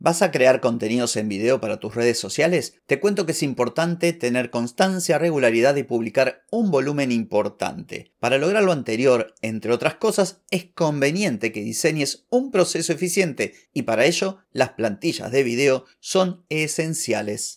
¿Vas a crear contenidos en video para tus redes sociales? Te cuento que es importante tener constancia, regularidad y publicar un volumen importante. Para lograr lo anterior, entre otras cosas, es conveniente que diseñes un proceso eficiente y para ello las plantillas de video son esenciales.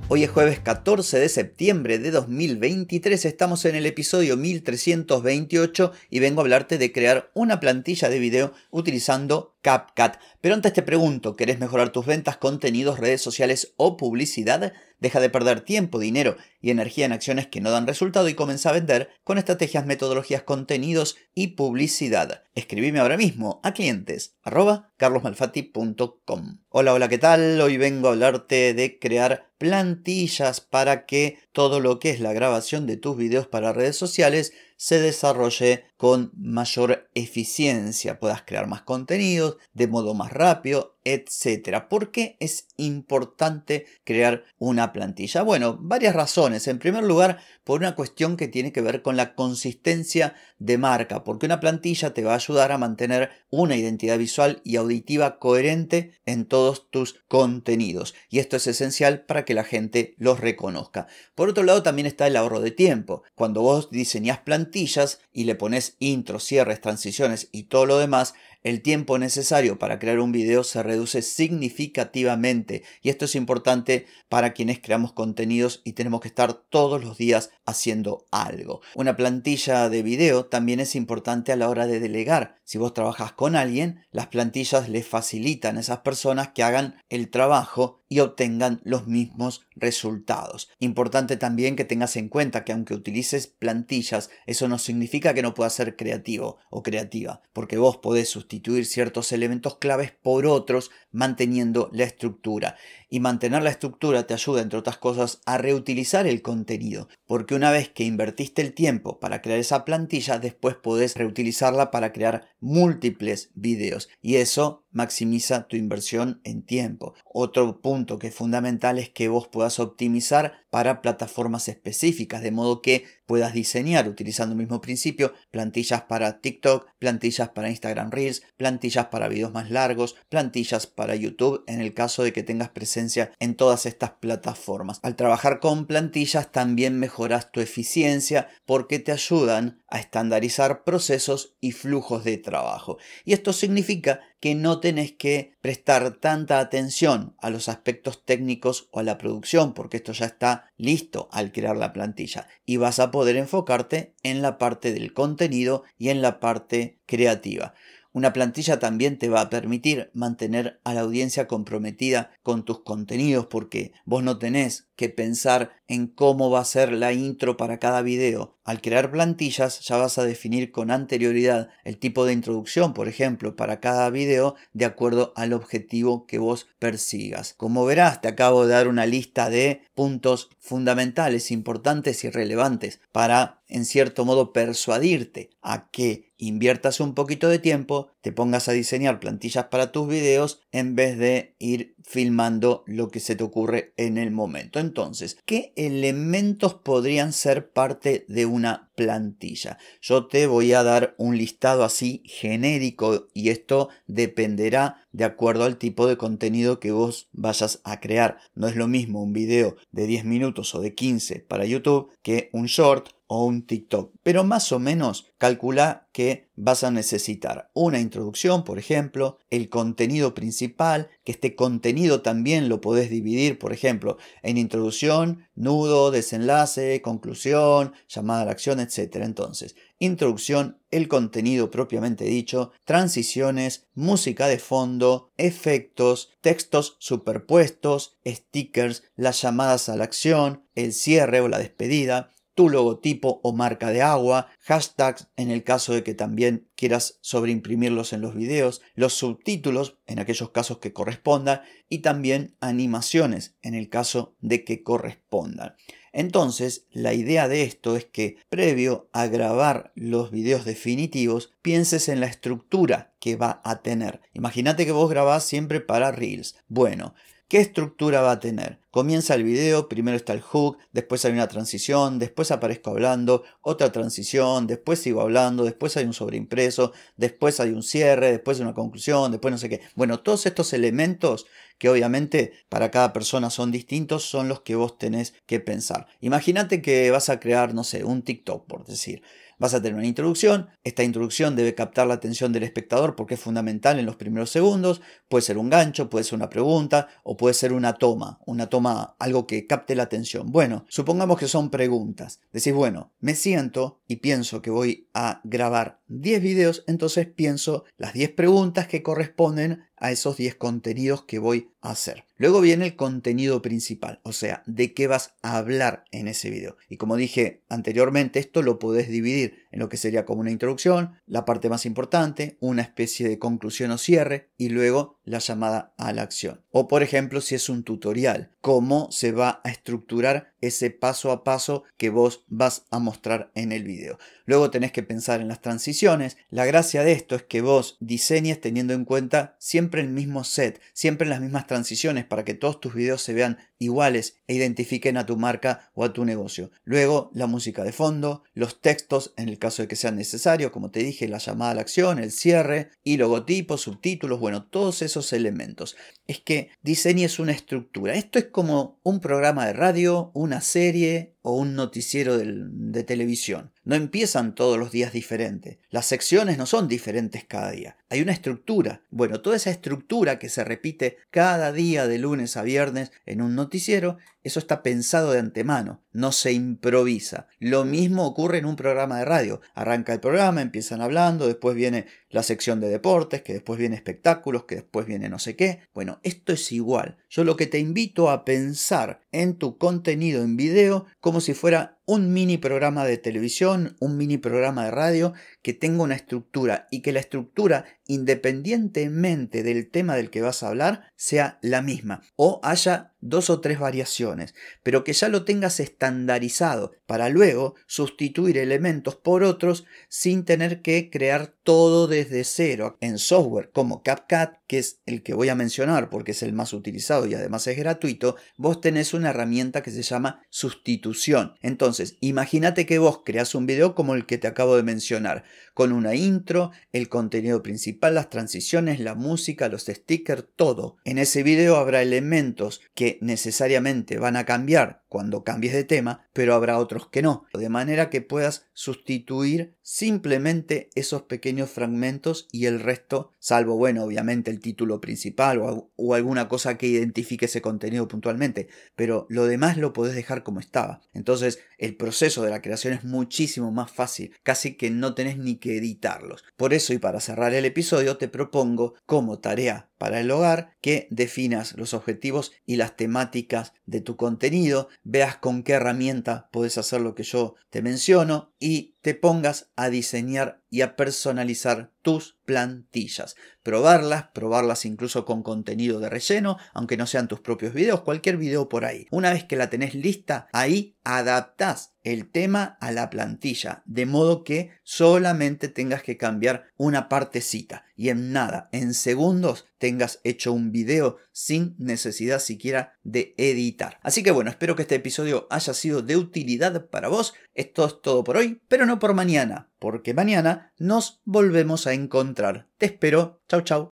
Hoy es jueves 14 de septiembre de 2023, estamos en el episodio 1328 y vengo a hablarte de crear una plantilla de video utilizando CapCut. Pero antes te pregunto, ¿querés mejorar tus ventas, contenidos, redes sociales o publicidad? Deja de perder tiempo, dinero y energía en acciones que no dan resultado y comienza a vender con estrategias, metodologías, contenidos y publicidad. Escribime ahora mismo a clientes arroba carlosmalfatti.com. Hola, hola, ¿qué tal? Hoy vengo a hablarte de crear plantillas para que todo lo que es la grabación de tus videos para redes sociales se desarrolle con mayor eficiencia, puedas crear más contenidos de modo más rápido, etcétera. ¿Por qué es importante crear una plantilla? Bueno, varias razones. En primer lugar, por una cuestión que tiene que ver con la consistencia de marca, porque una plantilla te va a ayudar a mantener una identidad visual y auditiva coherente en todos tus contenidos. Y esto es esencial para que la gente los reconozca. Por otro lado, también está el ahorro de tiempo. Cuando vos diseñás plantillas y le pones intros, cierres, transiciones y todo lo demás, el tiempo necesario para crear un video se reduce significativamente y esto es importante para quienes creamos contenidos y tenemos que estar todos los días haciendo algo. Una plantilla de video también es importante a la hora de delegar. Si vos trabajas con alguien, las plantillas le facilitan a esas personas que hagan el trabajo y obtengan los mismos resultados. Importante también que tengas en cuenta que aunque utilices plantillas, eso no significa que no puedas ser creativo o creativa, porque vos podés sustituir ciertos elementos claves por otros manteniendo la estructura. Y mantener la estructura te ayuda, entre otras cosas, a reutilizar el contenido, porque una vez que invertiste el tiempo para crear esa plantilla, después podés reutilizarla para crear múltiples videos y eso maximiza tu inversión en tiempo. Otro punto que es fundamental es que vos puedas optimizar para plataformas específicas, de modo que puedas diseñar utilizando el mismo principio plantillas para TikTok, plantillas para Instagram Reels, plantillas para videos más largos, plantillas para YouTube en el caso de que tengas presencia en todas estas plataformas. Al trabajar con plantillas también mejoras tu eficiencia porque te ayudan a estandarizar procesos y flujos de trabajo. Y esto significa que no tenés que prestar tanta atención a los aspectos técnicos o a la producción, porque esto ya está listo al crear la plantilla y vas a poder enfocarte en la parte del contenido y en la parte creativa. Una plantilla también te va a permitir mantener a la audiencia comprometida con tus contenidos porque vos no tenés que pensar en cómo va a ser la intro para cada video. Al crear plantillas ya vas a definir con anterioridad el tipo de introducción, por ejemplo, para cada video de acuerdo al objetivo que vos persigas. Como verás, te acabo de dar una lista de puntos fundamentales, importantes y relevantes para, en cierto modo, persuadirte a que inviertas un poquito de tiempo, te pongas a diseñar plantillas para tus videos en vez de ir filmando lo que se te ocurre en el momento. Entonces, ¿qué elementos podrían ser parte de una plantilla? Yo te voy a dar un listado así genérico y esto dependerá de acuerdo al tipo de contenido que vos vayas a crear. No es lo mismo un video de 10 minutos o de 15 para YouTube que un short o un TikTok. Pero más o menos calcula que vas a necesitar una introducción, por ejemplo, el contenido principal, que este contenido también lo podés dividir, por ejemplo, en introducción, nudo, desenlace, conclusión, llamada a la acción, etc. Entonces, introducción, el contenido propiamente dicho, transiciones, música de fondo, efectos, textos superpuestos, stickers, las llamadas a la acción, el cierre o la despedida, tu logotipo o marca de agua, hashtags en el caso de que también quieras sobreimprimirlos en los videos, los subtítulos en aquellos casos que correspondan y también animaciones en el caso de que correspondan. Entonces, la idea de esto es que previo a grabar los videos definitivos, pienses en la estructura que va a tener. Imagínate que vos grabás siempre para Reels. Bueno, ¿Qué estructura va a tener? Comienza el video, primero está el hook, después hay una transición, después aparezco hablando, otra transición, después sigo hablando, después hay un sobreimpreso, después hay un cierre, después una conclusión, después no sé qué. Bueno, todos estos elementos que obviamente para cada persona son distintos, son los que vos tenés que pensar. Imagínate que vas a crear, no sé, un TikTok, por decir. Vas a tener una introducción, esta introducción debe captar la atención del espectador porque es fundamental en los primeros segundos, puede ser un gancho, puede ser una pregunta o puede ser una toma, una toma, algo que capte la atención. Bueno, supongamos que son preguntas. Decís, bueno, me siento y pienso que voy a grabar 10 videos, entonces pienso las 10 preguntas que corresponden a esos 10 contenidos que voy a hacer. Luego viene el contenido principal, o sea, de qué vas a hablar en ese video. Y como dije anteriormente, esto lo podés dividir en lo que sería como una introducción, la parte más importante, una especie de conclusión o cierre y luego la llamada a la acción. O por ejemplo, si es un tutorial, cómo se va a estructurar ese paso a paso que vos vas a mostrar en el video. Luego tenés que pensar en las transiciones. La gracia de esto es que vos diseñes teniendo en cuenta siempre el mismo set, siempre las mismas transiciones para que todos tus videos se vean iguales e identifiquen a tu marca o a tu negocio. Luego la música de fondo, los textos en el caso de que sea necesario, como te dije, la llamada a la acción, el cierre y logotipos, subtítulos, bueno, todos esos elementos. Es que diseñes una estructura. Esto es como un programa de radio, una serie o un noticiero de televisión. No empiezan todos los días diferentes. Las secciones no son diferentes cada día. Hay una estructura. Bueno, toda esa estructura que se repite cada día de lunes a viernes en un noticiero, eso está pensado de antemano, no se improvisa. Lo mismo ocurre en un programa de radio. Arranca el programa, empiezan hablando, después viene la sección de deportes, que después viene espectáculos, que después viene no sé qué. Bueno, esto es igual. Yo lo que te invito a pensar en tu contenido en video como si fuera un mini programa de televisión, un mini programa de radio que tenga una estructura y que la estructura, independientemente del tema del que vas a hablar, sea la misma o haya dos o tres variaciones, pero que ya lo tengas estandarizado para luego sustituir elementos por otros sin tener que crear todo desde cero en software como CapCut, que es el que voy a mencionar porque es el más utilizado y además es gratuito, vos tenés una herramienta que se llama sustitución. Entonces, imagínate que vos creas un video como el que te acabo de mencionar, con una intro, el contenido principal, las transiciones, la música, los stickers, todo. En ese video habrá elementos que necesariamente van a cambiar cuando cambies de tema, pero habrá otros que no, de manera que puedas sustituir simplemente esos pequeños fragmentos y el resto, salvo, bueno, obviamente el título principal o, alguna cosa que identifique ese contenido puntualmente, pero lo demás lo podés dejar como estaba. Entonces, el proceso de la creación es muchísimo más fácil, casi que no tenés ni que editarlos. Por eso, y para cerrar el episodio, te propongo como tarea para el hogar que definas los objetivos y las temáticas de tu contenido, veas con qué herramienta puedes hacer lo que yo te menciono y te pongas a diseñar y a personalizar tus plantillas. Probarlas, probarlas incluso con contenido de relleno, aunque no sean tus propios videos, cualquier video por ahí. Una vez que la tenés lista, ahí adaptás el tema a la plantilla, de modo que solamente tengas que cambiar una partecita y en nada, en segundos, tengas hecho un video sin necesidad siquiera de editar. Así que bueno, espero que este episodio haya sido de utilidad para vos. Esto es todo por hoy, pero no por mañana, porque mañana nos volvemos a encontrar. Te espero. Chau, chau.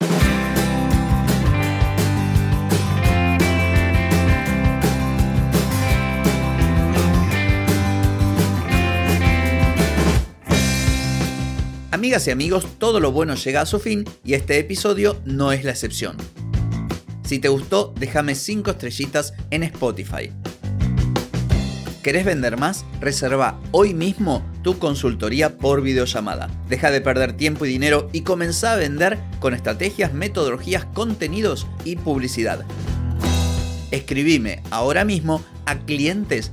Amigas y amigos, todo lo bueno llega a su fin y este episodio no es la excepción. Si te gustó, déjame 5 estrellitas en Spotify. ¿Querés vender más? Reserva hoy mismo tu consultoría por videollamada. Deja de perder tiempo y dinero y comenzá a vender con estrategias, metodologías, contenidos y publicidad. Escribime ahora mismo a clientes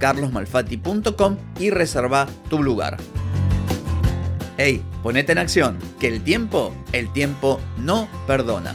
carlosmalfati.com y reserva tu lugar. Hey, ponete en acción, que el tiempo, el tiempo no perdona.